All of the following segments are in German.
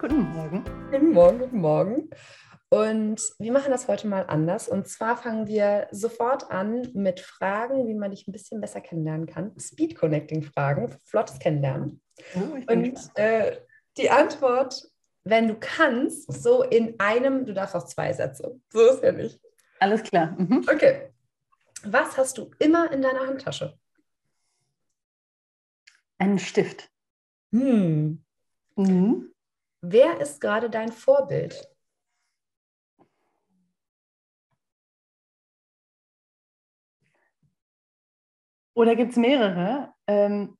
Guten Morgen. Guten Morgen, guten Morgen. Und wir machen das heute mal anders. Und zwar fangen wir sofort an mit Fragen, wie man dich ein bisschen besser kennenlernen kann. Speed Connecting Fragen, flottes Kennenlernen. Oh, Und äh, die Antwort, wenn du kannst, so in einem, du darfst auch zwei Sätze. So ist ja nicht. Alles klar. Mhm. Okay. Was hast du immer in deiner Handtasche? Einen Stift. Hm. Mhm. Wer ist gerade dein Vorbild? Oder gibt es mehrere? Ähm,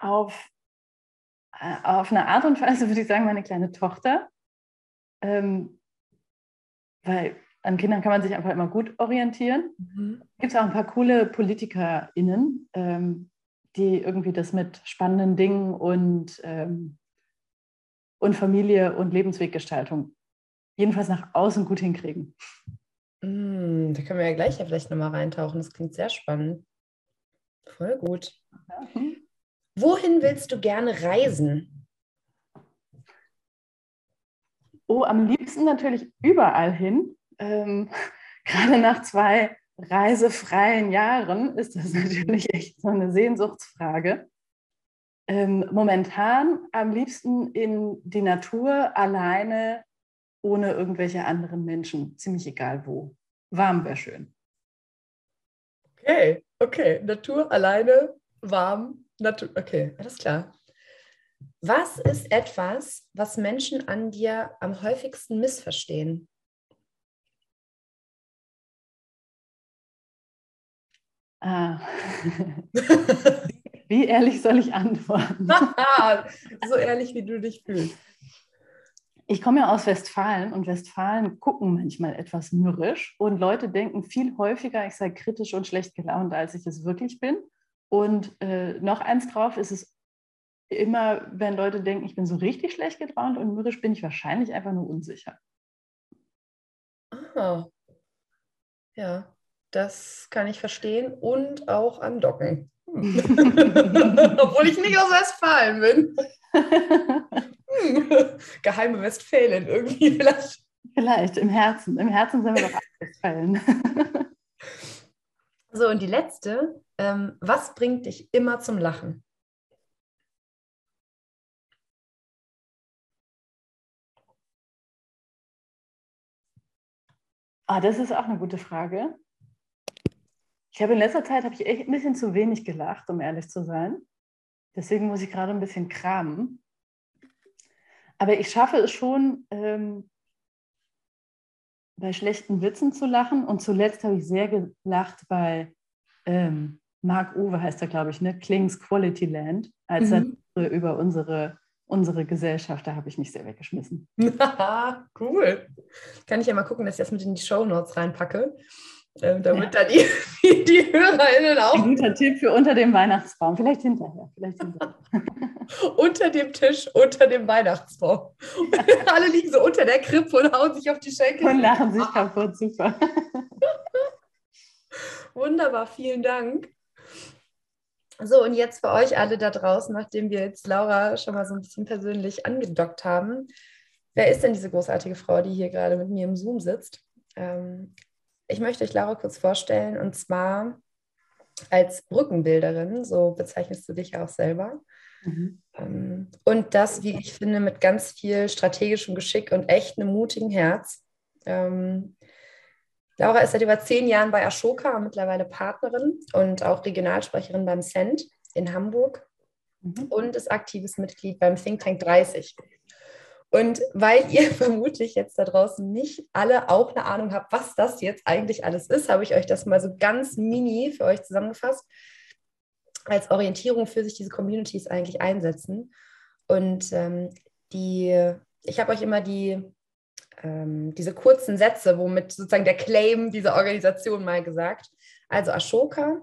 auf, äh, auf eine Art und Weise würde ich sagen, meine kleine Tochter. Ähm, weil an Kindern kann man sich einfach immer gut orientieren. Mhm. Gibt es auch ein paar coole PolitikerInnen, ähm, die irgendwie das mit spannenden Dingen und, ähm, und Familie und Lebensweggestaltung jedenfalls nach außen gut hinkriegen. Mm, da können wir ja gleich ja vielleicht nochmal reintauchen. Das klingt sehr spannend. Voll gut. Mhm. Wohin willst du gerne reisen? Oh, am liebsten natürlich überall hin. Ähm, gerade nach zwei reisefreien Jahren ist das natürlich echt so eine Sehnsuchtsfrage. Ähm, momentan am liebsten in die Natur, alleine, ohne irgendwelche anderen Menschen. Ziemlich egal wo. Warm wäre schön. Okay, okay. Natur, alleine, warm, Natur. Okay, alles klar. Was ist etwas, was Menschen an dir am häufigsten missverstehen? Ah. wie ehrlich soll ich antworten? so ehrlich, wie du dich fühlst. Ich komme ja aus Westfalen und Westfalen gucken manchmal etwas mürrisch und Leute denken viel häufiger, ich sei kritisch und schlecht gelaunt, als ich es wirklich bin. Und äh, noch eins drauf ist es immer, wenn Leute denken, ich bin so richtig schlecht gelaunt und mürrisch, bin ich wahrscheinlich einfach nur unsicher. Ah. Ja, das kann ich verstehen und auch andocken. Obwohl ich nicht aus Westfalen bin. Geheime Westfalen irgendwie vielleicht. Vielleicht, im Herzen. Im Herzen sind wir doch Westfalen. so, und die letzte. Ähm, was bringt dich immer zum Lachen? Ah, das ist auch eine gute Frage. Ich habe in letzter Zeit habe ich echt ein bisschen zu wenig gelacht, um ehrlich zu sein. Deswegen muss ich gerade ein bisschen kramen. Aber ich schaffe es schon, ähm, bei schlechten Witzen zu lachen. Und zuletzt habe ich sehr gelacht bei ähm, Marc Uwe, heißt er, glaube ich, ne? Klings Quality Land, als mhm. er über unsere, unsere Gesellschaft, da habe ich mich sehr weggeschmissen. cool. Kann ich ja mal gucken, dass ich das mit in die Show Notes reinpacke. Ähm, damit ja. dann die, die HörerInnen auch. Ein guter Tipp für unter dem Weihnachtsbaum. Vielleicht hinterher. Vielleicht hinterher. unter dem Tisch, unter dem Weihnachtsbaum. Alle liegen so unter der Krippe und hauen sich auf die Schenkel. Und lachen sich kaputt. Super. Wunderbar, vielen Dank. So, und jetzt für euch alle da draußen, nachdem wir jetzt Laura schon mal so ein bisschen persönlich angedockt haben. Wer ist denn diese großartige Frau, die hier gerade mit mir im Zoom sitzt? Ähm, ich möchte euch Laura kurz vorstellen und zwar als Brückenbilderin, so bezeichnest du dich auch selber. Mhm. Ähm, und das, wie ich finde, mit ganz viel strategischem Geschick und echt einem mutigen Herz. Ähm, Laura ist seit über zehn Jahren bei Ashoka, mittlerweile Partnerin und auch Regionalsprecherin beim CENT in Hamburg mhm. und ist aktives Mitglied beim Think Tank 30. Und weil ihr vermutlich jetzt da draußen nicht alle auch eine Ahnung habt, was das jetzt eigentlich alles ist, habe ich euch das mal so ganz mini für euch zusammengefasst, als Orientierung für sich diese Communities eigentlich einsetzen. Und ähm, die, ich habe euch immer die, ähm, diese kurzen Sätze, womit sozusagen der Claim dieser Organisation mal gesagt. Also Ashoka,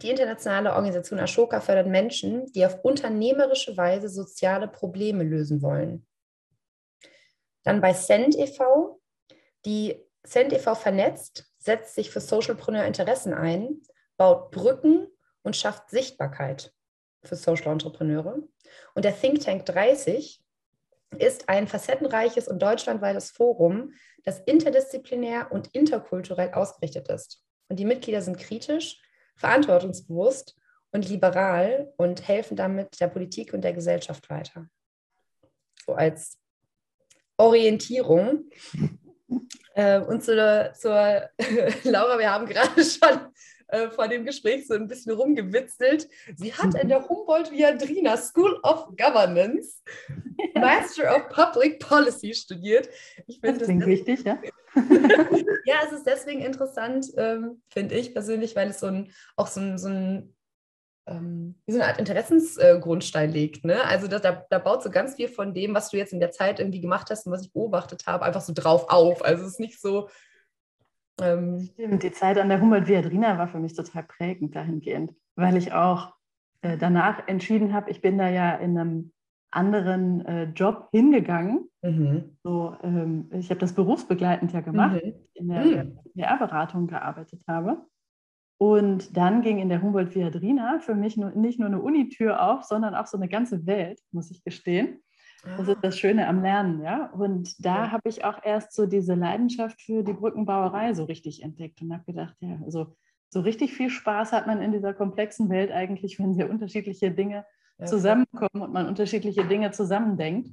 die internationale Organisation Ashoka fördert Menschen, die auf unternehmerische Weise soziale Probleme lösen wollen. Dann bei Send e.V., die Send e.V. vernetzt, setzt sich für Socialpreneur Interessen ein, baut Brücken und schafft Sichtbarkeit für Social Entrepreneure. Und der Think Tank 30 ist ein facettenreiches und deutschlandweites Forum, das interdisziplinär und interkulturell ausgerichtet ist. Und die Mitglieder sind kritisch, verantwortungsbewusst und liberal und helfen damit der Politik und der Gesellschaft weiter. So als Orientierung. Äh, und zur, zur Laura, wir haben gerade schon äh, vor dem Gespräch so ein bisschen rumgewitzelt. Sie hat in der Humboldt-Viadrina School of Governance Master of Public Policy studiert. Ich das klingt wichtig, ja? ja, es ist deswegen interessant, ähm, finde ich persönlich, weil es so ein, auch so ein, so ein ähm, wie so eine Art Interessensgrundstein äh, legt. Ne? Also da, da, da, baut so ganz viel von dem, was du jetzt in der Zeit irgendwie gemacht hast und was ich beobachtet habe, einfach so drauf auf. Also es ist nicht so. Ähm Stimmt, die Zeit an der Humboldt-Viadrina war für mich total prägend dahingehend, weil ich auch äh, danach entschieden habe, ich bin da ja in einem anderen äh, Job hingegangen. Mhm. So, ähm, ich habe das berufsbegleitend ja gemacht, mhm. in der mhm. PR-Beratung gearbeitet habe. Und dann ging in der Humboldt-Viadrina für mich nur, nicht nur eine Unitür auf, sondern auch so eine ganze Welt, muss ich gestehen. Das ist das Schöne am Lernen, ja. Und da ja. habe ich auch erst so diese Leidenschaft für die Brückenbauerei so richtig entdeckt und habe gedacht, ja, also so richtig viel Spaß hat man in dieser komplexen Welt eigentlich, wenn sehr unterschiedliche Dinge ja. zusammenkommen und man unterschiedliche Dinge zusammendenkt.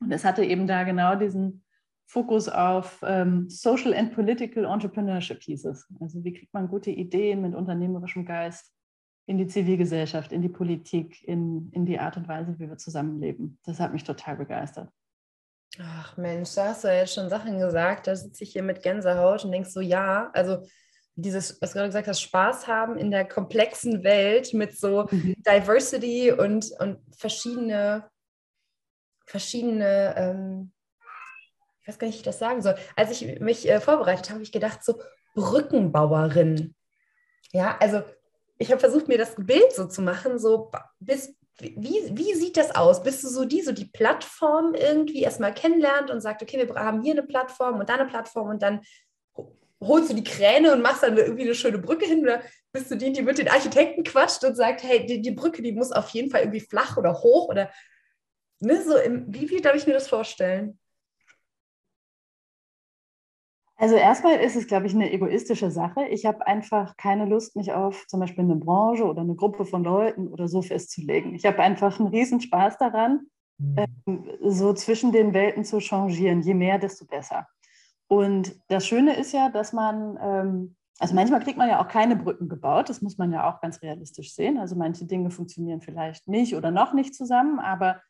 Und es hatte eben da genau diesen Fokus auf ähm, Social and Political Entrepreneurship hieß es. Also wie kriegt man gute Ideen mit unternehmerischem Geist in die Zivilgesellschaft, in die Politik, in, in die Art und Weise, wie wir zusammenleben. Das hat mich total begeistert. Ach Mensch, da hast du ja jetzt schon Sachen gesagt, da sitze ich hier mit Gänsehaut und denkst so, ja, also dieses, was du gerade gesagt hast, Spaß haben in der komplexen Welt mit so mhm. Diversity und, und verschiedene, verschiedene ähm, ich weiß gar nicht, wie ich das sagen soll. Als ich mich äh, vorbereitet habe, habe ich gedacht, so Brückenbauerin. Ja, also ich habe versucht, mir das Bild so zu machen, so bis, wie, wie sieht das aus? Bist du so die, so die Plattform irgendwie erstmal kennenlernt und sagt, okay, wir haben hier eine Plattform und da eine Plattform und dann holst du die Kräne und machst dann irgendwie eine schöne Brücke hin oder bist du die, die mit den Architekten quatscht und sagt, hey, die, die Brücke, die muss auf jeden Fall irgendwie flach oder hoch oder ne, so im, wie, wie darf ich mir das vorstellen? Also erstmal ist es, glaube ich, eine egoistische Sache. Ich habe einfach keine Lust, mich auf zum Beispiel eine Branche oder eine Gruppe von Leuten oder so festzulegen. Ich habe einfach einen Riesenspaß daran, mhm. ähm, so zwischen den Welten zu changieren. Je mehr, desto besser. Und das Schöne ist ja, dass man, ähm, also manchmal kriegt man ja auch keine Brücken gebaut. Das muss man ja auch ganz realistisch sehen. Also manche Dinge funktionieren vielleicht nicht oder noch nicht zusammen. Aber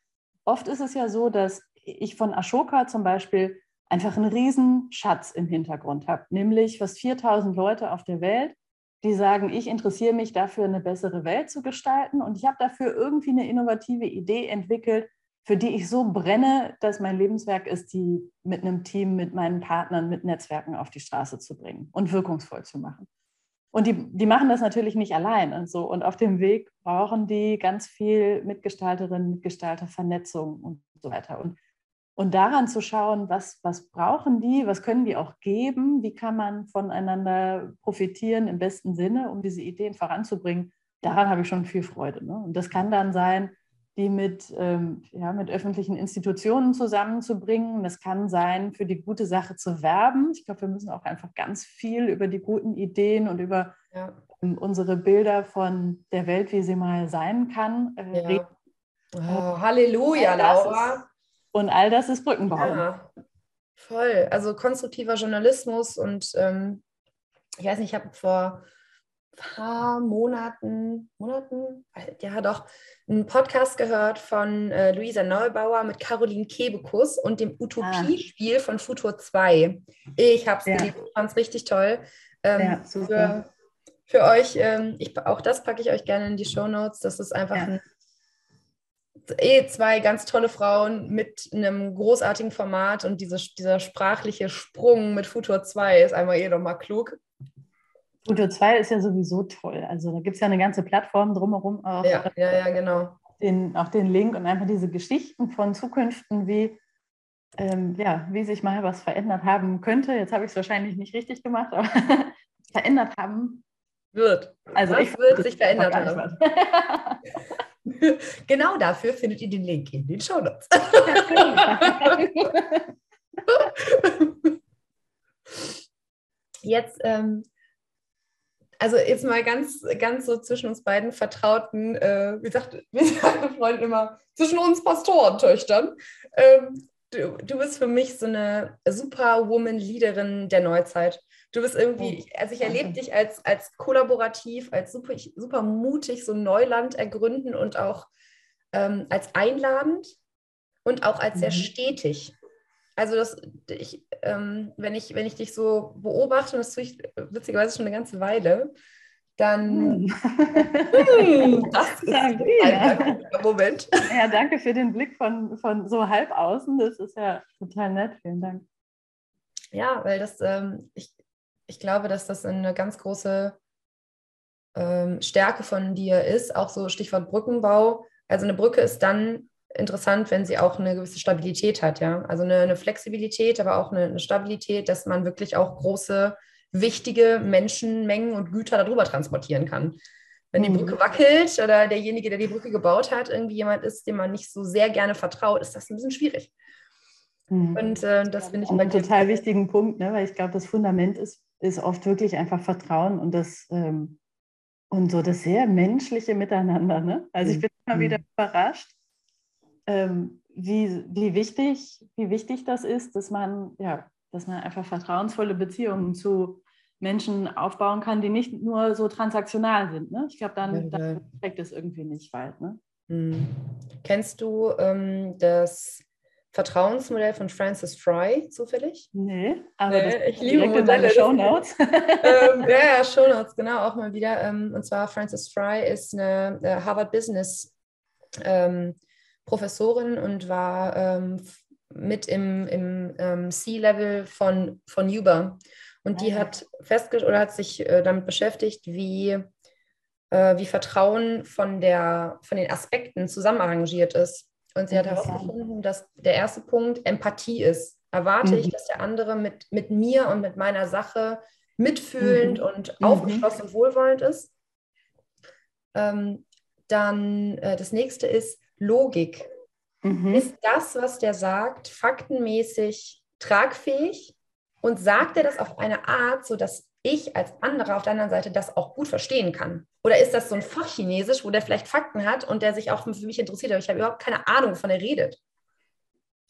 oft ist es ja so, dass ich von Ashoka zum Beispiel einfach einen riesen Schatz im Hintergrund habe, nämlich fast 4000 Leute auf der Welt, die sagen, ich interessiere mich dafür, eine bessere Welt zu gestalten und ich habe dafür irgendwie eine innovative Idee entwickelt, für die ich so brenne, dass mein Lebenswerk ist, die mit einem Team, mit meinen Partnern, mit Netzwerken auf die Straße zu bringen und wirkungsvoll zu machen. Und die, die machen das natürlich nicht allein und so. Und auf dem Weg brauchen die ganz viel Mitgestalterinnen, Mitgestalter, Vernetzung und so weiter. Und und daran zu schauen, was, was brauchen die, was können die auch geben, wie kann man voneinander profitieren im besten Sinne, um diese Ideen voranzubringen, daran habe ich schon viel Freude. Ne? Und das kann dann sein, die mit, ähm, ja, mit öffentlichen Institutionen zusammenzubringen. Das kann sein, für die gute Sache zu werben. Ich glaube, wir müssen auch einfach ganz viel über die guten Ideen und über ja. ähm, unsere Bilder von der Welt, wie sie mal sein kann, äh, ja. reden. Oh, Halleluja, Laura. Und all das ist Brückenbau. Ja, voll. Also konstruktiver Journalismus und ähm, ich weiß nicht, ich habe vor ein paar Monaten, Monaten, ja doch, einen Podcast gehört von äh, Luisa Neubauer mit Caroline Kebekus und dem Utopiespiel ah. von Futur 2. Ich habe es ja. geliebt, fand es richtig toll. Ähm, ja, für, für euch, ähm, ich, auch das packe ich euch gerne in die Show Notes. Das ist einfach ja. ein eh zwei ganz tolle Frauen mit einem großartigen Format und diese, dieser sprachliche Sprung mit Futur 2 ist einmal eh nochmal klug. Futur 2 ist ja sowieso toll. Also da gibt es ja eine ganze Plattform drumherum. Auch, ja, ja, ja, genau. Den, auch den Link und einfach diese Geschichten von Zukünften, wie, ähm, ja, wie sich mal was verändert haben könnte. Jetzt habe ich es wahrscheinlich nicht richtig gemacht, aber verändert haben wird. Also was ich wird sich verändert haben. genau dafür findet ihr den Link in den Show Notes. jetzt, ähm, also jetzt mal ganz, ganz so zwischen uns beiden vertrauten, äh, wie sagt, wie sagt eine Freundin immer, zwischen uns Pastorentöchtern. Ähm, du, du bist für mich so eine Superwoman-Leaderin der Neuzeit. Du bist irgendwie, also ich erlebe dich als, als kollaborativ, als super, super mutig, so Neuland ergründen und auch ähm, als einladend und auch als sehr mhm. stetig. Also das, ich, ähm, wenn, ich, wenn ich dich so beobachte, und das tue ich witzigerweise schon eine ganze Weile, dann hm das ist ein ja. Moment. Ja, danke für den Blick von, von so halb außen. Das ist ja total nett. Vielen Dank. Ja, weil das, ähm, ich, ich glaube, dass das eine ganz große ähm, Stärke von dir ist, auch so Stichwort Brückenbau. Also eine Brücke ist dann interessant, wenn sie auch eine gewisse Stabilität hat, ja. Also eine, eine Flexibilität, aber auch eine, eine, Stabilität, dass man wirklich auch große, wichtige Menschenmengen und Güter darüber transportieren kann. Wenn die mhm. Brücke wackelt oder derjenige, der die Brücke gebaut hat, irgendwie jemand ist, dem man nicht so sehr gerne vertraut, ist das ein bisschen schwierig. Mhm. Und äh, das finde ich einen total wichtigen Punkt, ne? weil ich glaube, das Fundament ist, ist oft wirklich einfach Vertrauen und das ähm, und so das sehr menschliche Miteinander. Ne? Also ich bin immer mhm. wieder überrascht, ähm, wie, wie, wichtig, wie wichtig das ist, dass man, ja, dass man einfach vertrauensvolle Beziehungen zu Menschen aufbauen kann, die nicht nur so transaktional sind. Ne? Ich glaube, dann, dann steckt es irgendwie nicht weit. Ne? Mhm. Kennst du ähm, das Vertrauensmodell von Francis Fry zufällig? Nee, aber nee, ich liebe Modelle. Shownotes. ähm, ja, ja, Shownotes, genau, auch mal wieder. Ähm, und zwar Francis Fry ist eine, eine Harvard Business ähm, Professorin und war ähm, mit im, im ähm, C-Level von, von Uber. Und die ah, hat festgestellt oder hat sich äh, damit beschäftigt, wie, äh, wie Vertrauen von, der, von den Aspekten zusammenarrangiert ist. Und sie hat herausgefunden, dass der erste Punkt Empathie ist. Erwarte mhm. ich, dass der andere mit, mit mir und mit meiner Sache mitfühlend mhm. und aufgeschlossen und wohlwollend ist. Ähm, dann äh, das nächste ist, Logik. Mhm. Ist das, was der sagt, faktenmäßig tragfähig? Und sagt er das auf eine Art, sodass ich als andere auf der anderen Seite das auch gut verstehen kann? Oder ist das so ein Fachchinesisch, wo der vielleicht Fakten hat und der sich auch für mich interessiert, aber ich habe überhaupt keine Ahnung, wovon er redet?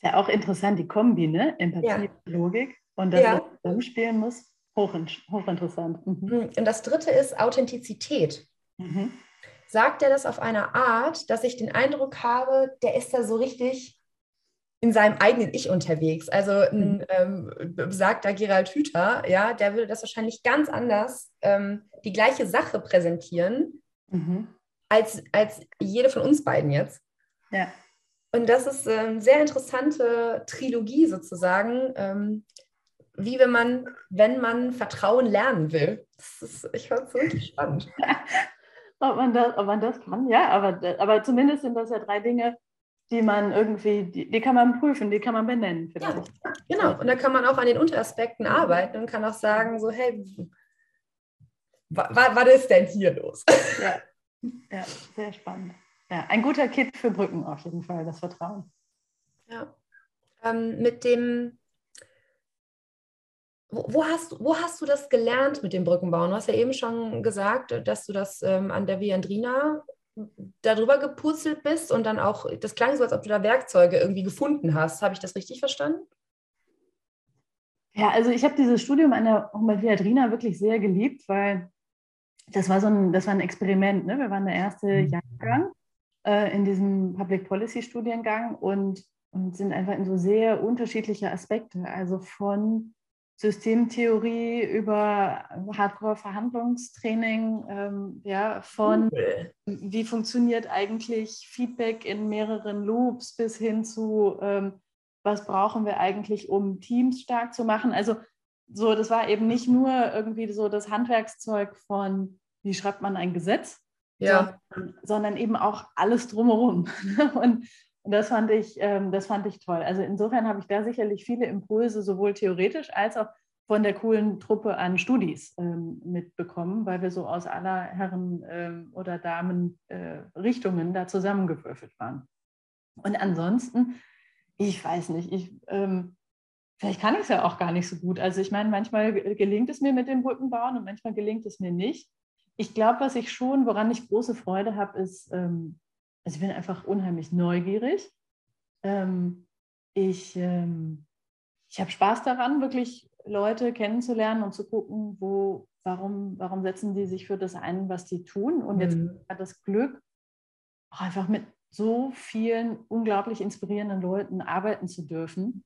Ja, auch interessant, die Kombi, ne? Empathie ja. und Logik. Und dass ja. er umspielen muss, hochinteressant. Mhm. Hm, und das dritte ist Authentizität. Mhm sagt er das auf eine Art, dass ich den Eindruck habe, der ist da so richtig in seinem eigenen Ich unterwegs. Also ein mhm. ähm, besagter Gerald Hüther, ja, der würde das wahrscheinlich ganz anders ähm, die gleiche Sache präsentieren, mhm. als, als jede von uns beiden jetzt. Ja. Und das ist eine ähm, sehr interessante Trilogie sozusagen, ähm, wie wenn man, wenn man Vertrauen lernen will. Ist, ich fand es wirklich spannend. ob man das, ob man das kann. Ja, aber, aber zumindest sind das ja drei Dinge, die man irgendwie, die, die kann man prüfen, die kann man benennen. Ja, genau. Und da kann man auch an den Unteraspekten arbeiten und kann auch sagen, so, hey, was, ist denn hier los? Ja. ja, sehr spannend. Ja, ein guter Kit für Brücken auf jeden Fall, das Vertrauen. Ja. Ähm, mit dem wo, hast, wo hast du das gelernt mit dem Brückenbauen? Du hast ja eben schon gesagt, dass du das ähm, an der Viandrina darüber gepuzzelt bist und dann auch, das klang so, als ob du da Werkzeuge irgendwie gefunden hast. Habe ich das richtig verstanden? Ja, also ich habe dieses Studium an der Viandrina wirklich sehr geliebt, weil das war so ein, das war ein Experiment. Ne? Wir waren der erste mhm. Jahrgang äh, in diesem Public Policy Studiengang und, und sind einfach in so sehr unterschiedliche Aspekte, also von Systemtheorie über Hardcore-Verhandlungstraining, ähm, ja, von wie funktioniert eigentlich Feedback in mehreren Loops bis hin zu, ähm, was brauchen wir eigentlich, um Teams stark zu machen. Also so, das war eben nicht nur irgendwie so das Handwerkszeug von, wie schreibt man ein Gesetz, ja. sondern, sondern eben auch alles drumherum. Und und das fand ich, ähm, das fand ich toll. Also insofern habe ich da sicherlich viele Impulse, sowohl theoretisch als auch von der coolen Truppe an Studis ähm, mitbekommen, weil wir so aus aller Herren ähm, oder Damen äh, Richtungen da zusammengewürfelt waren. Und ansonsten, ich weiß nicht, ich, vielleicht kann ich es ja auch gar nicht so gut. Also ich meine, manchmal gelingt es mir mit dem Brückenbauen und manchmal gelingt es mir nicht. Ich glaube, was ich schon, woran ich große Freude habe, ist, ähm, also ich bin einfach unheimlich neugierig. Ähm, ich ähm, ich habe Spaß daran, wirklich Leute kennenzulernen und zu gucken, wo, warum, warum setzen die sich für das ein, was die tun. Und jetzt mhm. hat das Glück, auch einfach mit so vielen unglaublich inspirierenden Leuten arbeiten zu dürfen,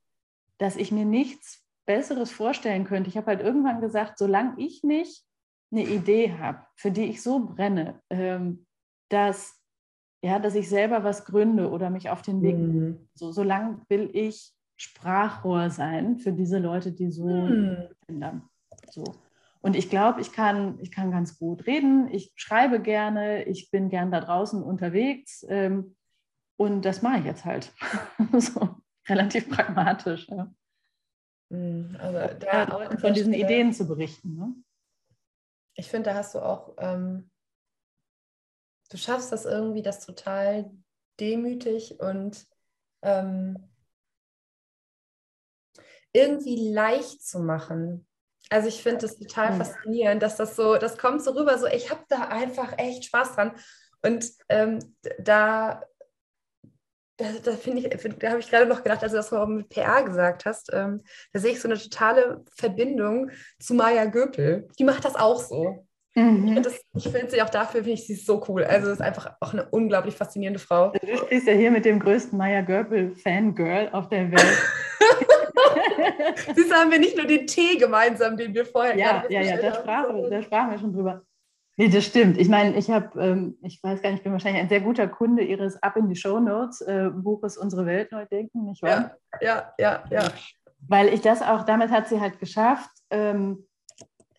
dass ich mir nichts Besseres vorstellen könnte. Ich habe halt irgendwann gesagt, solange ich nicht eine Idee habe, für die ich so brenne, ähm, dass, ja, dass ich selber was gründe oder mich auf den Weg, mhm. so, solange will ich Sprachrohr sein für diese Leute, die so ändern. So. Und ich glaube, ich kann, ich kann ganz gut reden, ich schreibe gerne, ich bin gern da draußen unterwegs ähm, und das mache ich jetzt halt. so, relativ pragmatisch. Ja. Also da ja, von diesen Ideen zu berichten. Ne? Ich finde, da hast du auch, ähm, du schaffst das irgendwie, das total demütig und ähm, irgendwie leicht zu machen. Also ich finde das total mhm. faszinierend, dass das so, das kommt so rüber, so ich habe da einfach echt Spaß dran. Und ähm, da, da, da finde ich, da habe ich gerade noch gedacht, als du das mal mit PR gesagt hast, ähm, da sehe ich so eine totale Verbindung zu Maya Göpel. Die macht das auch so. Mhm. Ich finde sie auch dafür, finde ich sie so cool. Also ist einfach auch eine unglaublich faszinierende Frau. Du stehst ja hier mit dem größten Maya Göpel Fangirl auf der Welt. Siehst du, haben wir nicht nur den Tee gemeinsam, den wir vorher Ja, ja, ja, da sprachen, da sprachen wir schon drüber. Nee, das stimmt. Ich meine, ich habe, ähm, ich weiß gar nicht, ich bin wahrscheinlich ein sehr guter Kunde Ihres Up in die Show Notes äh, Buches Unsere Welt neu denken, nicht wahr? Ja, ja, ja, ja. Weil ich das auch, damit hat sie halt geschafft, ähm,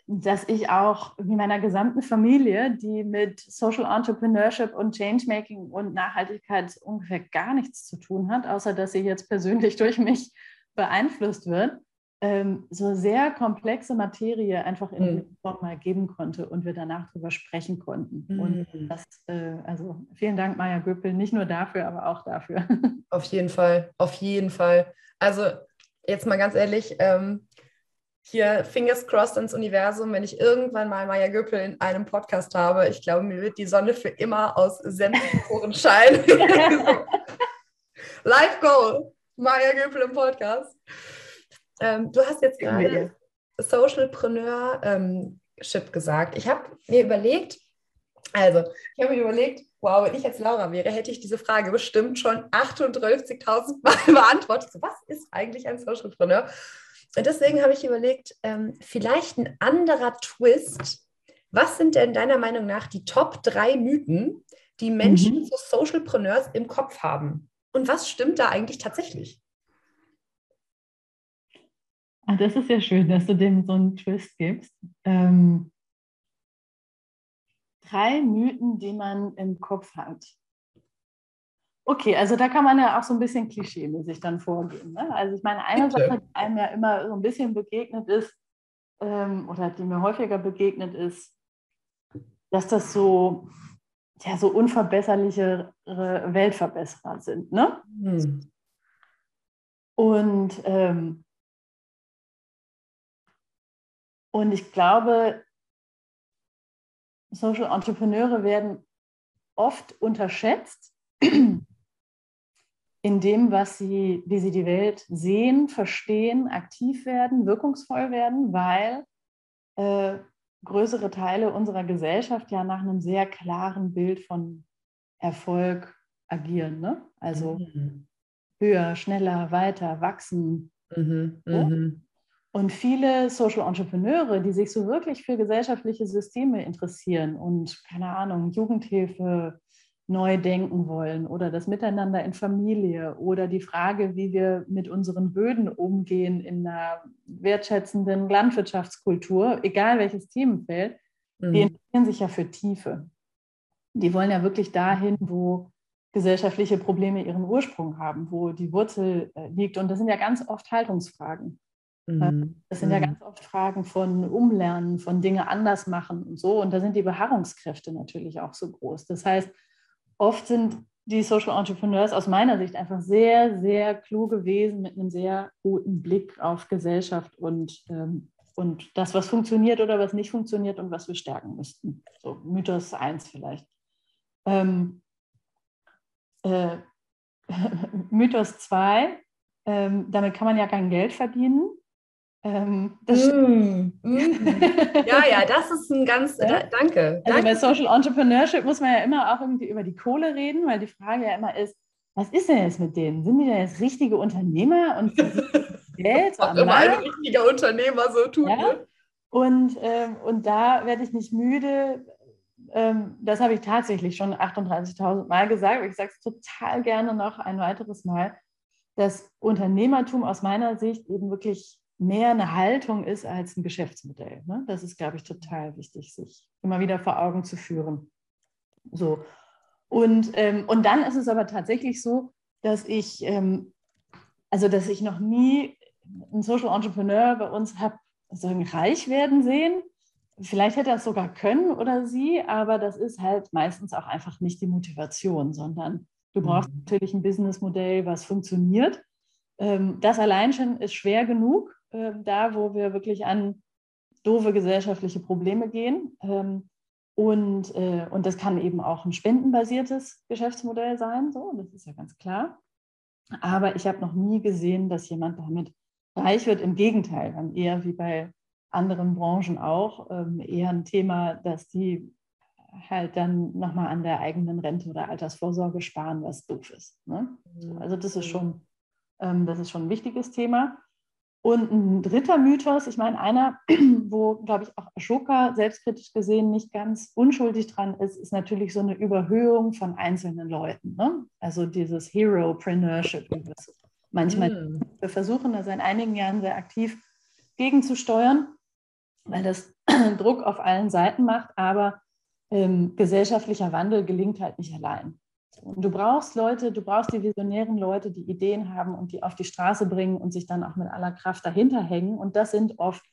dass ich auch wie meiner gesamten Familie, die mit Social Entrepreneurship und Changemaking und Nachhaltigkeit ungefähr gar nichts zu tun hat, außer dass sie jetzt persönlich durch mich beeinflusst wird, ähm, so sehr komplexe Materie einfach in mhm. Form mal geben konnte und wir danach darüber sprechen konnten. Mhm. Und das, äh, also vielen Dank, Maja Göppel, nicht nur dafür, aber auch dafür. Auf jeden Fall, auf jeden Fall. Also jetzt mal ganz ehrlich, ähm, hier fingers crossed ins Universum, wenn ich irgendwann mal Maya Göppel in einem Podcast habe. Ich glaube, mir wird die Sonne für immer aus sämtlichen Poren scheinen. Life Goal. Maya Göpel im Podcast. Ähm, du hast jetzt gerade Socialpreneur ähm, gesagt. Ich habe mir überlegt, also ich habe mir überlegt, wow, wenn ich jetzt Laura wäre, hätte ich diese Frage bestimmt schon 38.000 Mal beantwortet. So, was ist eigentlich ein Socialpreneur? Und deswegen habe ich überlegt, ähm, vielleicht ein anderer Twist. Was sind denn deiner Meinung nach die Top drei Mythen, die Menschen mhm. zu Socialpreneurs im Kopf haben? Und was stimmt da eigentlich tatsächlich? Ach, das ist ja schön, dass du dem so einen Twist gibst. Ähm, drei Mythen, die man im Kopf hat. Okay, also da kann man ja auch so ein bisschen klischeemäßig dann vorgehen. Ne? Also ich meine, eine Bitte. Sache, die einem ja immer so ein bisschen begegnet ist, ähm, oder die mir häufiger begegnet ist, dass das so ja, so unverbesserlichere Weltverbesserer sind. Ne? Hm. Und, ähm, und ich glaube, Social Entrepreneure werden oft unterschätzt in dem, was sie, wie sie die Welt sehen, verstehen, aktiv werden, wirkungsvoll werden, weil äh, größere Teile unserer Gesellschaft ja nach einem sehr klaren Bild von Erfolg agieren. Ne? Also mhm. höher, schneller, weiter, wachsen. Mhm. So. Mhm. Und viele Social Entrepreneure, die sich so wirklich für gesellschaftliche Systeme interessieren und keine Ahnung, Jugendhilfe, neu denken wollen oder das Miteinander in Familie oder die Frage, wie wir mit unseren Böden umgehen in einer wertschätzenden Landwirtschaftskultur, egal welches Themenfeld, mhm. die interessieren sich ja für Tiefe. Die wollen ja wirklich dahin, wo gesellschaftliche Probleme ihren Ursprung haben, wo die Wurzel äh, liegt. Und das sind ja ganz oft Haltungsfragen. Mhm. Das sind ja mhm. ganz oft Fragen von Umlernen, von Dinge anders machen und so. Und da sind die Beharrungskräfte natürlich auch so groß. Das heißt, oft sind die Social Entrepreneurs aus meiner Sicht einfach sehr, sehr kluge Wesen mit einem sehr guten Blick auf Gesellschaft und, ähm, und das, was funktioniert oder was nicht funktioniert und was wir stärken müssten. So Mythos 1 vielleicht. Ähm, äh, Mythos 2, ähm, damit kann man ja kein Geld verdienen. Ähm, mm, mm. ja, ja, das ist ein ganz, ja? da, danke. Also danke. bei Social Entrepreneurship muss man ja immer auch irgendwie über die Kohle reden, weil die Frage ja immer ist, was ist denn jetzt mit denen? Sind die denn jetzt richtige Unternehmer und Geld? auch immer ein richtiger Unternehmer so tun. Ja? Ne? Und, ähm, und da werde ich nicht müde. Ähm, das habe ich tatsächlich schon 38.000 Mal gesagt, ich sage es total gerne noch ein weiteres Mal, dass Unternehmertum aus meiner Sicht eben wirklich mehr eine Haltung ist als ein Geschäftsmodell. Ne? Das ist, glaube ich, total wichtig, sich immer wieder vor Augen zu führen. So. Und, ähm, und dann ist es aber tatsächlich so, dass ich, ähm, also dass ich noch nie einen Social Entrepreneur bei uns habe sagen, reich werden sehen. Vielleicht hätte er es sogar können oder sie, aber das ist halt meistens auch einfach nicht die Motivation, sondern du brauchst mhm. natürlich ein Businessmodell, was funktioniert. Ähm, das allein schon ist schwer genug, äh, da, wo wir wirklich an doofe gesellschaftliche Probleme gehen. Ähm, und, äh, und das kann eben auch ein spendenbasiertes Geschäftsmodell sein, so, das ist ja ganz klar. Aber ich habe noch nie gesehen, dass jemand damit reich wird. Im Gegenteil, dann eher wie bei anderen Branchen auch, ähm, eher ein Thema, dass die halt dann nochmal an der eigenen Rente oder Altersvorsorge sparen, was doof ist. Ne? Also das ist schon, ähm, das ist schon ein wichtiges Thema. Und ein dritter Mythos, ich meine, einer, wo, glaube ich, auch Ashoka selbstkritisch gesehen nicht ganz unschuldig dran ist, ist natürlich so eine Überhöhung von einzelnen Leuten. Ne? Also dieses Hero-Preneurship, manchmal. Mm. Wir versuchen da seit einigen Jahren sehr aktiv gegenzusteuern, weil das Druck auf allen Seiten macht, aber ähm, gesellschaftlicher Wandel gelingt halt nicht allein. Und du brauchst Leute, du brauchst die visionären Leute, die Ideen haben und die auf die Straße bringen und sich dann auch mit aller Kraft dahinter hängen. Und das sind oft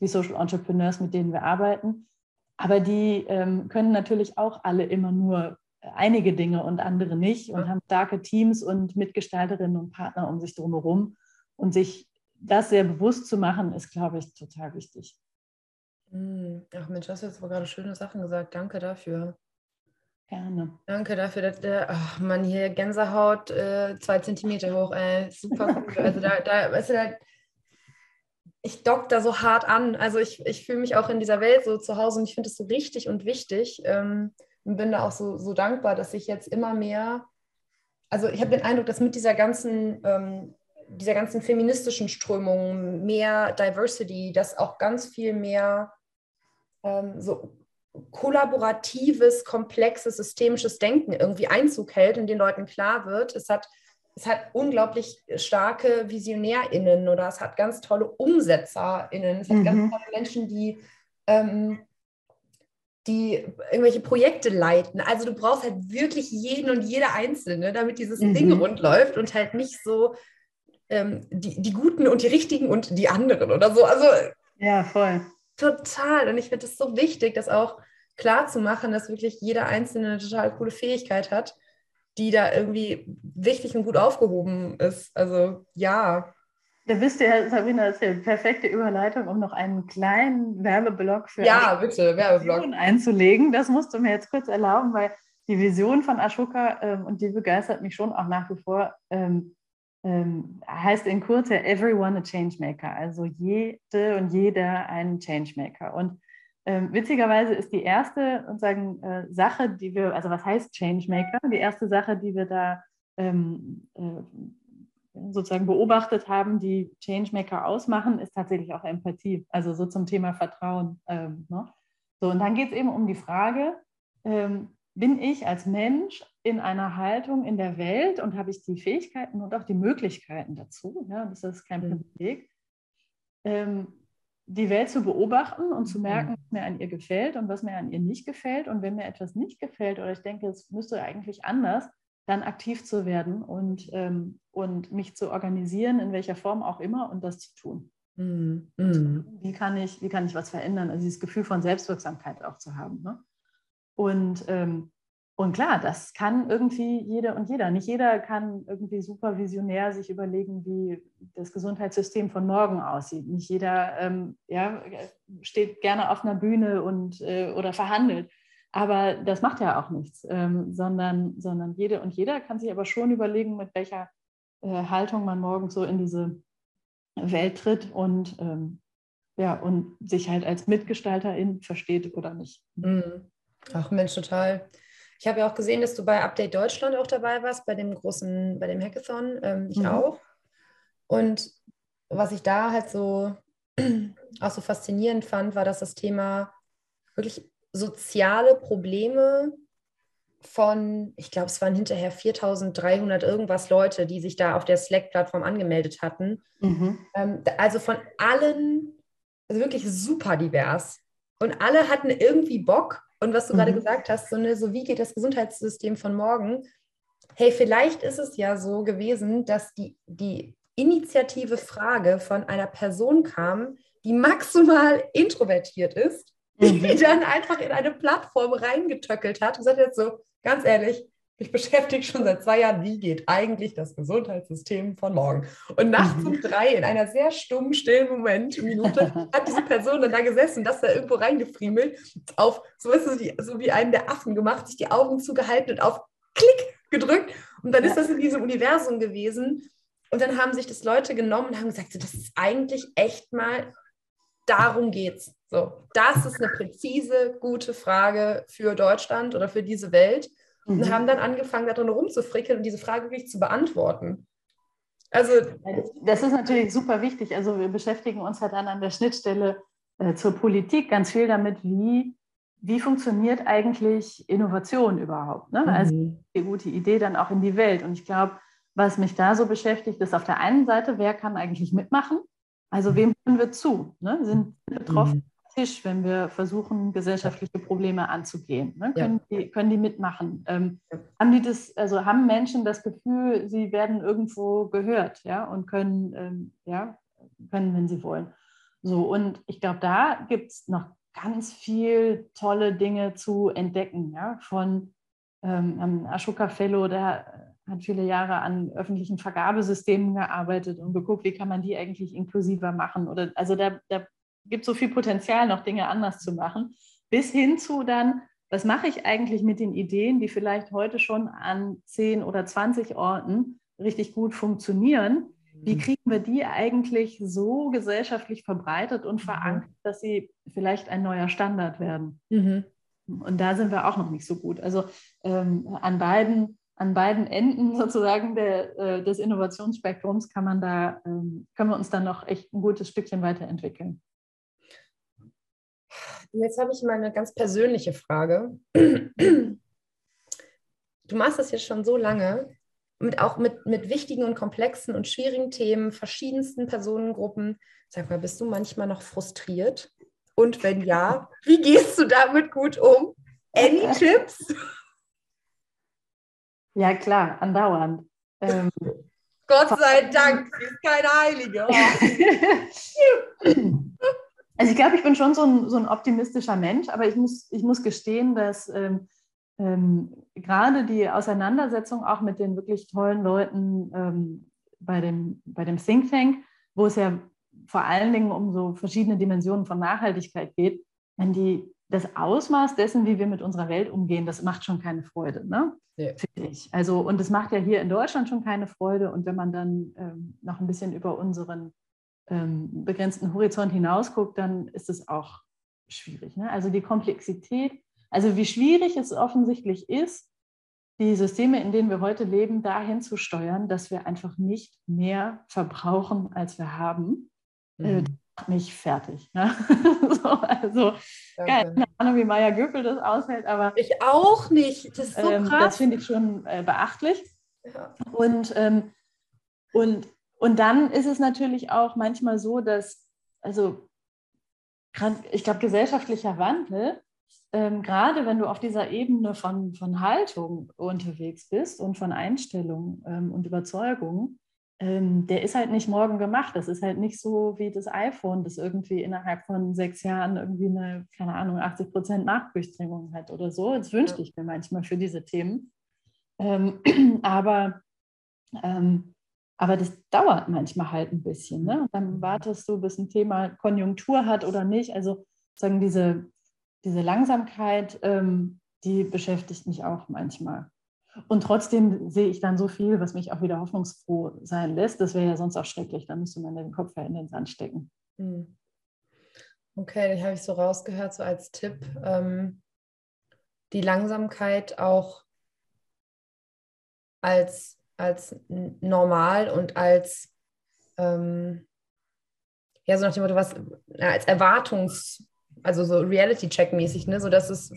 die Social Entrepreneurs, mit denen wir arbeiten. Aber die ähm, können natürlich auch alle immer nur einige Dinge und andere nicht und haben starke Teams und Mitgestalterinnen und Partner um sich drumherum. Und sich das sehr bewusst zu machen, ist, glaube ich, total wichtig. Hm. Ach Mensch, hast du jetzt aber gerade schöne Sachen gesagt. Danke dafür. Gerne. Danke dafür. Dass, der, ach Mann, hier Gänsehaut äh, zwei Zentimeter hoch. Ey. Super gut. Also da, da, weißt du, da, ich dock da so hart an. Also ich, ich fühle mich auch in dieser Welt so zu Hause und ich finde es so richtig und wichtig. Ähm, und bin da auch so, so dankbar, dass ich jetzt immer mehr, also ich habe den Eindruck, dass mit dieser ganzen, ähm, dieser ganzen feministischen Strömung mehr Diversity, dass auch ganz viel mehr ähm, so kollaboratives, komplexes, systemisches Denken irgendwie Einzug hält und den Leuten klar wird, es hat, es hat unglaublich starke VisionärInnen oder es hat ganz tolle UmsetzerInnen, es hat mhm. ganz tolle Menschen, die, ähm, die irgendwelche Projekte leiten. Also du brauchst halt wirklich jeden und jede Einzelne, damit dieses mhm. Ding rund läuft und halt nicht so ähm, die, die Guten und die Richtigen und die anderen oder so. Also ja, voll. Total. Und ich finde es so wichtig, das auch klar zu machen, dass wirklich jeder Einzelne eine total coole Fähigkeit hat, die da irgendwie wichtig und gut aufgehoben ist. Also ja. Da bist du ja, Sabina, das ist ja eine perfekte Überleitung, um noch einen kleinen Werbeblock für ja, bitte, Werbeblock. einzulegen. Das musst du mir jetzt kurz erlauben, weil die Vision von Ashoka, ähm, und die begeistert mich schon auch nach wie vor, ähm, ähm, heißt in Kurze Everyone a Changemaker, also jede und jeder ein Changemaker. Und ähm, witzigerweise ist die erste sozusagen, äh, Sache, die wir, also was heißt Changemaker? Die erste Sache, die wir da ähm, äh, sozusagen beobachtet haben, die Changemaker ausmachen, ist tatsächlich auch Empathie, also so zum Thema Vertrauen. Ähm, ne? So, und dann geht es eben um die Frage, ähm, bin ich als Mensch in einer Haltung in der Welt und habe ich die Fähigkeiten und auch die Möglichkeiten dazu, ja, das ist kein mhm. Privileg, ähm, die Welt zu beobachten und zu mhm. merken, was mir an ihr gefällt und was mir an ihr nicht gefällt. Und wenn mir etwas nicht gefällt oder ich denke, es müsste eigentlich anders, dann aktiv zu werden und, ähm, und mich zu organisieren, in welcher Form auch immer, und das zu tun. Mhm. Mhm. Wie, kann ich, wie kann ich was verändern? Also dieses Gefühl von Selbstwirksamkeit auch zu haben. Ne? Und, ähm, und klar, das kann irgendwie jeder und jeder. Nicht jeder kann irgendwie super visionär sich überlegen, wie das Gesundheitssystem von morgen aussieht. Nicht jeder ähm, ja, steht gerne auf einer Bühne und, äh, oder verhandelt. Aber das macht ja auch nichts, ähm, sondern, sondern jede und jeder kann sich aber schon überlegen, mit welcher äh, Haltung man morgen so in diese Welt tritt und, ähm, ja, und sich halt als Mitgestalterin versteht oder nicht. Mhm. Ach Mensch, total. Ich habe ja auch gesehen, dass du bei Update Deutschland auch dabei warst, bei dem großen, bei dem Hackathon. Ähm, ich mhm. auch. Und was ich da halt so auch so faszinierend fand, war, dass das Thema wirklich soziale Probleme von, ich glaube, es waren hinterher 4300 irgendwas Leute, die sich da auf der Slack-Plattform angemeldet hatten. Mhm. Ähm, also von allen, also wirklich super divers. Und alle hatten irgendwie Bock. Und was du mhm. gerade gesagt hast, so, eine, so wie geht das Gesundheitssystem von morgen? Hey, vielleicht ist es ja so gewesen, dass die, die initiative Frage von einer Person kam, die maximal introvertiert ist, die mhm. dann einfach in eine Plattform reingetöckelt hat und sagt jetzt so, ganz ehrlich, ich beschäftige schon seit zwei Jahren, wie geht eigentlich das Gesundheitssystem von morgen? Und nachts um mhm. drei, in einer sehr stummen, stillen Moment, Minute, hat diese Person dann da gesessen, das da irgendwo reingefriemelt, auf, so ist es wie, so wie einen der Affen gemacht, sich die Augen zugehalten und auf Klick gedrückt. Und dann ist das in diesem Universum gewesen. Und dann haben sich das Leute genommen und haben gesagt, so, das ist eigentlich echt mal, darum geht's. So, das ist eine präzise, gute Frage für Deutschland oder für diese Welt und mhm. haben dann angefangen, darin rumzufrickeln und diese Frage wirklich zu beantworten. Also, das ist natürlich super wichtig. Also wir beschäftigen uns halt dann an der Schnittstelle äh, zur Politik ganz viel damit, wie, wie funktioniert eigentlich Innovation überhaupt. Ne? Also, mhm. Also die gute Idee dann auch in die Welt. Und ich glaube, was mich da so beschäftigt, ist auf der einen Seite, wer kann eigentlich mitmachen? Also wem hören wir zu? Ne? Sind betroffen? Tisch, wenn wir versuchen, gesellschaftliche Probleme anzugehen? Ne? Können, ja. die, können die mitmachen? Ähm, haben die das, also haben Menschen das Gefühl, sie werden irgendwo gehört, ja, und können, ähm, ja, können, wenn sie wollen. So, und ich glaube, da gibt es noch ganz viel tolle Dinge zu entdecken, ja, von ähm, Ashoka Fellow, der hat viele Jahre an öffentlichen Vergabesystemen gearbeitet und geguckt, wie kann man die eigentlich inklusiver machen. Oder also da, da gibt so viel Potenzial, noch Dinge anders zu machen, bis hin zu dann, was mache ich eigentlich mit den Ideen, die vielleicht heute schon an 10 oder 20 Orten richtig gut funktionieren? Wie mhm. kriegen wir die eigentlich so gesellschaftlich verbreitet und mhm. verankert, dass sie vielleicht ein neuer Standard werden? Mhm. Und da sind wir auch noch nicht so gut. Also ähm, an beiden an beiden Enden sozusagen der, äh, des Innovationsspektrums kann man da, ähm, können wir uns dann noch echt ein gutes Stückchen weiterentwickeln. Jetzt habe ich mal eine ganz persönliche Frage. Du machst das jetzt schon so lange, mit, auch mit, mit wichtigen und komplexen und schwierigen Themen, verschiedensten Personengruppen. Sag mal, bist du manchmal noch frustriert? Und wenn ja, wie gehst du damit gut um? Any Tipps? Ja, klar, andauernd. Ähm, Gott sei Dank, sie ist keine Heilige. Also ich glaube, ich bin schon so ein, so ein optimistischer Mensch, aber ich muss, ich muss gestehen, dass ähm, ähm, gerade die Auseinandersetzung auch mit den wirklich tollen Leuten ähm, bei, dem, bei dem Think Tank, wo es ja vor allen Dingen um so verschiedene Dimensionen von Nachhaltigkeit geht, wenn die das Ausmaß dessen, wie wir mit unserer Welt umgehen, das macht schon keine Freude, ne? Ja. finde ich. Also, und es macht ja hier in Deutschland schon keine Freude. Und wenn man dann ähm, noch ein bisschen über unseren ähm, begrenzten Horizont hinausguckt, dann ist es auch schwierig. Ne? Also die Komplexität, also wie schwierig es offensichtlich ist, die Systeme, in denen wir heute leben, dahin zu steuern, dass wir einfach nicht mehr verbrauchen, als wir haben. Äh, mhm. macht mich fertig. Ne? so, also keine Ahnung, wie Maya Göpel das aushält, aber ich auch nicht. Das ist so ähm, krass. Das finde ich schon äh, beachtlich. Ja. Und, ähm, und und dann ist es natürlich auch manchmal so, dass, also ich glaube, gesellschaftlicher Wandel, ähm, gerade wenn du auf dieser Ebene von, von Haltung unterwegs bist und von Einstellung ähm, und Überzeugung, ähm, der ist halt nicht morgen gemacht. Das ist halt nicht so wie das iPhone, das irgendwie innerhalb von sechs Jahren irgendwie eine, keine Ahnung, 80 Prozent Nachdurchdringung hat oder so. Das wünschte ich mir manchmal für diese Themen. Ähm, aber, ähm, aber das dauert manchmal halt ein bisschen. Ne? Und dann wartest du, bis ein Thema Konjunktur hat oder nicht. Also sagen diese, diese Langsamkeit, ähm, die beschäftigt mich auch manchmal. Und trotzdem sehe ich dann so viel, was mich auch wieder hoffnungsfroh sein lässt. Das wäre ja sonst auch schrecklich. Da müsste man den Kopf ja in den Sand stecken. Hm. Okay, den habe ich so rausgehört, so als Tipp. Ähm, die Langsamkeit auch als, als normal und als, ähm, ja, so nach dem Motto, was, ja, als Erwartungs-, also so Reality-Check-mäßig, ne? so dass es,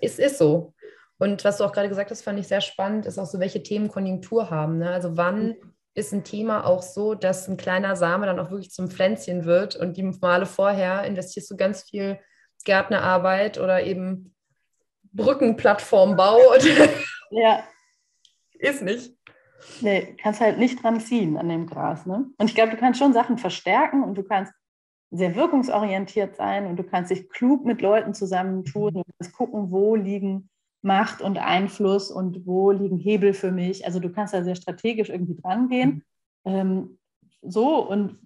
es ist so. Und was du auch gerade gesagt hast, fand ich sehr spannend, ist auch so, welche Themen Konjunktur haben. Ne? Also wann mhm. ist ein Thema auch so, dass ein kleiner Same dann auch wirklich zum Pflänzchen wird und die Male vorher investierst du ganz viel Gärtnerarbeit oder eben Brückenplattformbau. ja. Ist nicht. Nee, kannst halt nicht dran ziehen an dem Gras. Ne? Und ich glaube, du kannst schon Sachen verstärken und du kannst sehr wirkungsorientiert sein und du kannst dich klug mit Leuten zusammentun und kannst gucken, wo liegen Macht und Einfluss und wo liegen Hebel für mich. Also du kannst da sehr strategisch irgendwie dran gehen. Mhm. Ähm, so und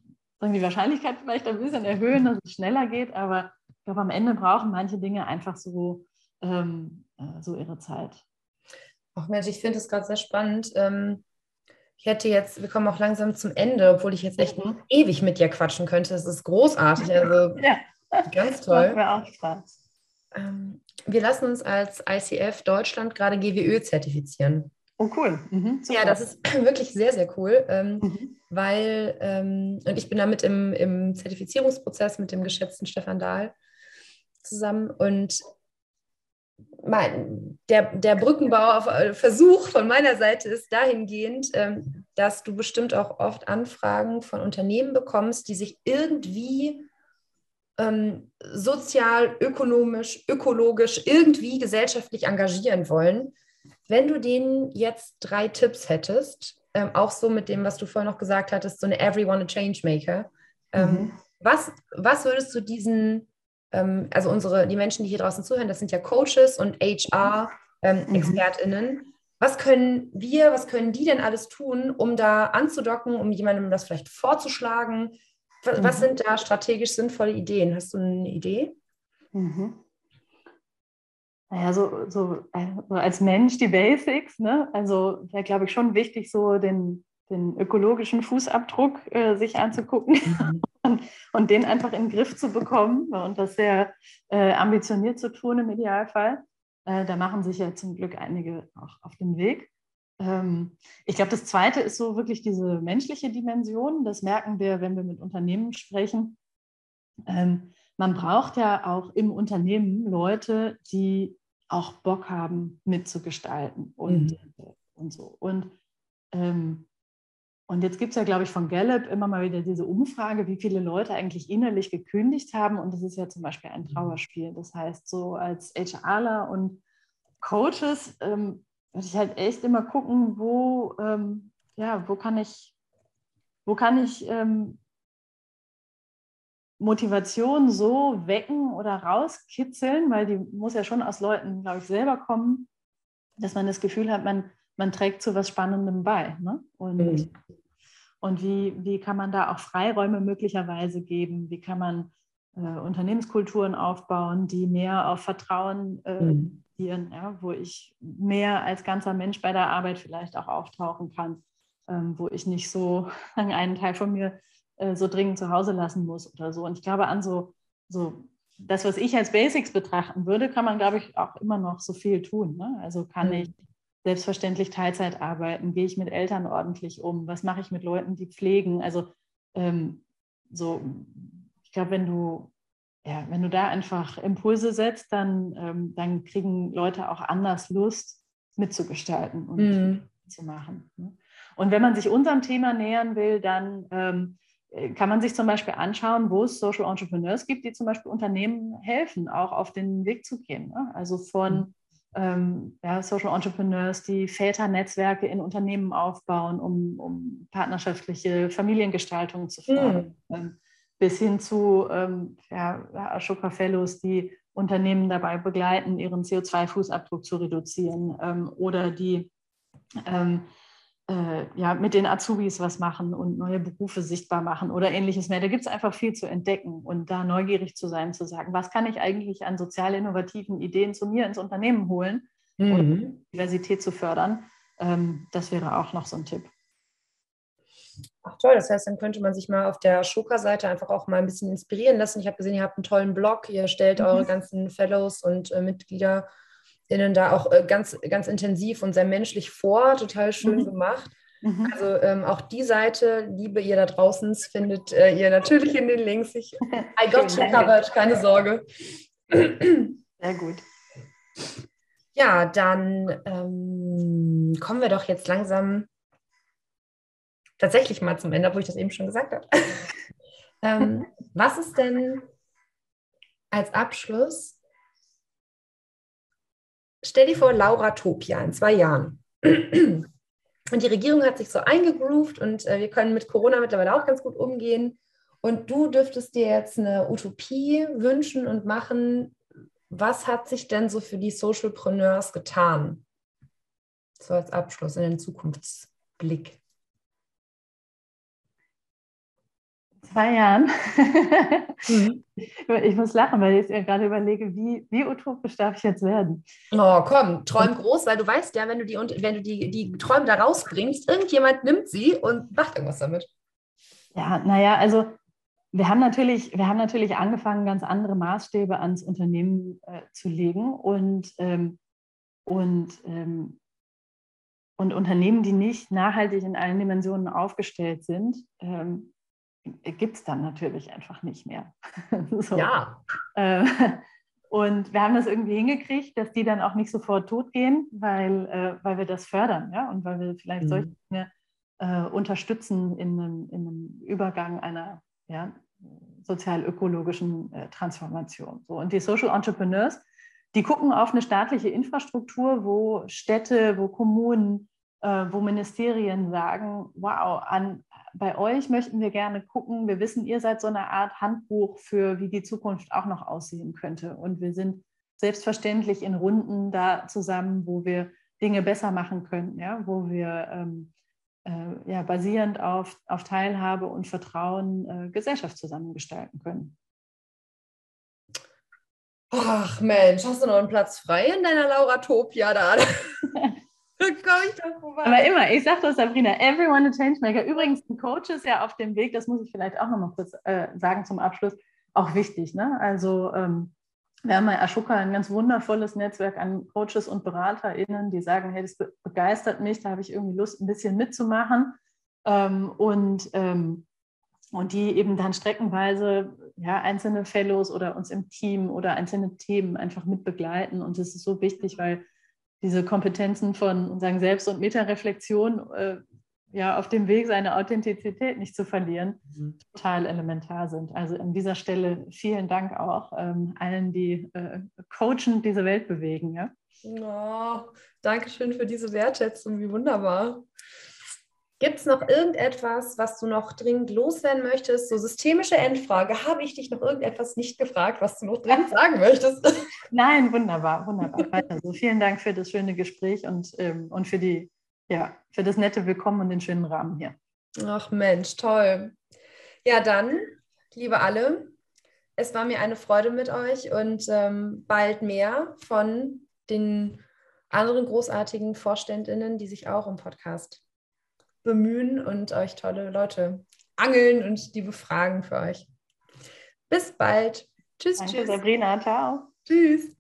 die Wahrscheinlichkeit vielleicht ein bisschen erhöhen, dass es schneller geht, aber ich glaube, am Ende brauchen manche Dinge einfach so, ähm, äh, so ihre Zeit. Ach Mensch, ich finde es gerade sehr spannend. Ähm, ich hätte jetzt, wir kommen auch langsam zum Ende, obwohl ich jetzt echt mhm. ewig mit dir quatschen könnte. Das ist großartig. Also ja. ganz toll. Macht mir auch Spaß. Ähm, wir lassen uns als ICF Deutschland gerade GWÖ zertifizieren. Oh, cool. Mhm, ja, das ist wirklich sehr, sehr cool, ähm, mhm. weil, ähm, und ich bin damit im, im Zertifizierungsprozess mit dem geschätzten Stefan Dahl zusammen und mein, der, der Brückenbauversuch von meiner Seite ist dahingehend, ähm, dass du bestimmt auch oft Anfragen von Unternehmen bekommst, die sich irgendwie ähm, sozial, ökonomisch, ökologisch, irgendwie gesellschaftlich engagieren wollen. Wenn du denen jetzt drei Tipps hättest, ähm, auch so mit dem, was du vorhin noch gesagt hattest, so eine Everyone a Changemaker, ähm, mhm. was, was würdest du diesen, ähm, also unsere, die Menschen, die hier draußen zuhören, das sind ja Coaches und HR-ExpertInnen, ähm, mhm. Was können wir, was können die denn alles tun, um da anzudocken, um jemandem das vielleicht vorzuschlagen? Was, was mhm. sind da strategisch sinnvolle Ideen? Hast du eine Idee? Mhm. Naja, so, so, so, als Mensch die Basics, ne? Also wäre, glaube ich, schon wichtig, so den, den ökologischen Fußabdruck äh, sich anzugucken mhm. und, und, den einfach in den Griff zu bekommen und das sehr äh, ambitioniert zu tun im Idealfall. Äh, da machen sich ja zum Glück einige auch auf den Weg. Ähm, ich glaube, das Zweite ist so wirklich diese menschliche Dimension. Das merken wir, wenn wir mit Unternehmen sprechen. Ähm, man braucht ja auch im Unternehmen Leute, die auch Bock haben, mitzugestalten und, mhm. und so. Und, ähm, und jetzt gibt es ja, glaube ich, von Gallup immer mal wieder diese Umfrage, wie viele Leute eigentlich innerlich gekündigt haben. Und das ist ja zum Beispiel ein Trauerspiel. Das heißt, so als HRler und Coaches ähm, würde ich halt echt immer gucken, wo, ähm, ja, wo kann ich, wo kann ich ähm, Motivation so wecken oder rauskitzeln, weil die muss ja schon aus Leuten, glaube ich, selber kommen, dass man das Gefühl hat, man, man trägt zu was Spannendem bei. Ne? Und, mhm. Und wie, wie kann man da auch Freiräume möglicherweise geben? Wie kann man äh, Unternehmenskulturen aufbauen, die mehr auf Vertrauen äh, mhm passieren, ja, wo ich mehr als ganzer Mensch bei der Arbeit vielleicht auch auftauchen kann, ähm, wo ich nicht so einen Teil von mir äh, so dringend zu Hause lassen muss oder so. Und ich glaube, an so, so das, was ich als Basics betrachten würde, kann man, glaube ich, auch immer noch so viel tun. Ne? Also kann mhm. ich selbstverständlich Teilzeit arbeiten, gehe ich mit Eltern ordentlich um, was mache ich mit Leuten, die pflegen. Also ähm, so, ich glaube, wenn du ja, wenn du da einfach Impulse setzt, dann, ähm, dann kriegen Leute auch anders Lust mitzugestalten und mm. zu machen. Ne? Und wenn man sich unserem Thema nähern will, dann ähm, äh, kann man sich zum Beispiel anschauen, wo es Social Entrepreneurs gibt, die zum Beispiel Unternehmen helfen, auch auf den Weg zu gehen. Ne? Also von ähm, ja, Social Entrepreneurs, die Väternetzwerke in Unternehmen aufbauen, um, um partnerschaftliche Familiengestaltung zu fördern. Mhm. bis hin zu ähm, ja, Ashoka Fellows, die Unternehmen dabei begleiten, ihren CO2-Fußabdruck zu reduzieren ähm, oder die ähm, äh, ja, mit den Azubis was machen und neue Berufe sichtbar machen oder ähnliches mehr. Da gibt es einfach viel zu entdecken und da neugierig zu sein, zu sagen, was kann ich eigentlich an sozial innovativen Ideen zu mir ins Unternehmen holen mhm. und Diversität zu fördern. Ähm, das wäre auch noch so ein Tipp. Ach toll, das heißt, dann könnte man sich mal auf der Schoka-Seite einfach auch mal ein bisschen inspirieren lassen. Ich habe gesehen, ihr habt einen tollen Blog, ihr stellt mhm. eure ganzen Fellows und äh, Mitglieder innen da auch äh, ganz, ganz intensiv und sehr menschlich vor, total schön mhm. gemacht. Mhm. Also ähm, auch die Seite, liebe ihr da draußen, findet äh, ihr natürlich in den Links. Ich, I got you covered, keine Sorge. Sehr gut. Ja, dann ähm, kommen wir doch jetzt langsam tatsächlich mal zum Ende, obwohl ich das eben schon gesagt habe. ähm, was ist denn als Abschluss stell dir vor, Laura Topia in zwei Jahren. Und die Regierung hat sich so eingegroovt und äh, wir können mit Corona mittlerweile auch ganz gut umgehen. Und du dürftest dir jetzt eine Utopie wünschen und machen. Was hat sich denn so für die Socialpreneurs getan? So als Abschluss in den Zukunftsblick. Zwei Jahren. mhm. Ich muss lachen, weil ich jetzt gerade überlege, wie, wie utopisch darf ich jetzt werden? Oh, komm, träum groß, weil du weißt ja, wenn du die, wenn du die, die Träume da rausbringst, irgendjemand nimmt sie und macht irgendwas damit. Ja, naja, also wir haben natürlich, wir haben natürlich angefangen, ganz andere Maßstäbe ans Unternehmen äh, zu legen und, ähm, und, ähm, und Unternehmen, die nicht nachhaltig in allen Dimensionen aufgestellt sind, ähm, gibt es dann natürlich einfach nicht mehr. so. Ja. Äh, und wir haben das irgendwie hingekriegt, dass die dann auch nicht sofort tot gehen, weil, äh, weil wir das fördern ja? und weil wir vielleicht mhm. solche Dinge äh, unterstützen in einem, in einem Übergang einer ja, sozial-ökologischen äh, Transformation. So. Und die Social Entrepreneurs, die gucken auf eine staatliche Infrastruktur, wo Städte, wo Kommunen, äh, wo Ministerien sagen, wow, an, bei euch möchten wir gerne gucken, wir wissen, ihr seid so eine Art Handbuch für, wie die Zukunft auch noch aussehen könnte. Und wir sind selbstverständlich in Runden da zusammen, wo wir Dinge besser machen können, ja, wo wir ähm, äh, ja, basierend auf, auf Teilhabe und Vertrauen äh, Gesellschaft zusammengestalten können. Ach Mensch, hast du noch einen Platz frei in deiner Lauratopia da? komme ich da vorbei. Aber immer, ich sage das, Sabrina, everyone a changemaker. Übrigens, ein Coach ist ja auf dem Weg, das muss ich vielleicht auch noch mal kurz äh, sagen zum Abschluss, auch wichtig. Ne? Also ähm, wir haben bei Ashoka ein ganz wundervolles Netzwerk an Coaches und BeraterInnen, die sagen, hey, das begeistert mich, da habe ich irgendwie Lust, ein bisschen mitzumachen. Ähm, und, ähm, und die eben dann streckenweise ja, einzelne Fellows oder uns im Team oder einzelne Themen einfach mitbegleiten. Und das ist so wichtig, weil diese Kompetenzen von sagen Selbst- und Metareflexion äh, ja auf dem Weg, seine Authentizität nicht zu verlieren, mhm. total elementar sind. Also an dieser Stelle vielen Dank auch ähm, allen, die äh, coachend diese Welt bewegen. Ja? Oh, Dankeschön für diese Wertschätzung, wie wunderbar. Gibt es noch irgendetwas, was du noch dringend loswerden möchtest? So systemische Endfrage. Habe ich dich noch irgendetwas nicht gefragt, was du noch dringend sagen möchtest? Nein, wunderbar, wunderbar. Weiter so. Vielen Dank für das schöne Gespräch und, ähm, und für, die, ja, für das nette Willkommen und den schönen Rahmen hier. Ach Mensch, toll. Ja, dann, liebe alle, es war mir eine Freude mit euch und ähm, bald mehr von den anderen großartigen Vorständinnen, die sich auch im Podcast bemühen und euch tolle Leute angeln und die befragen für euch. Bis bald. Tschüss, Danke, tschüss. Sabrina, ciao. Tschüss.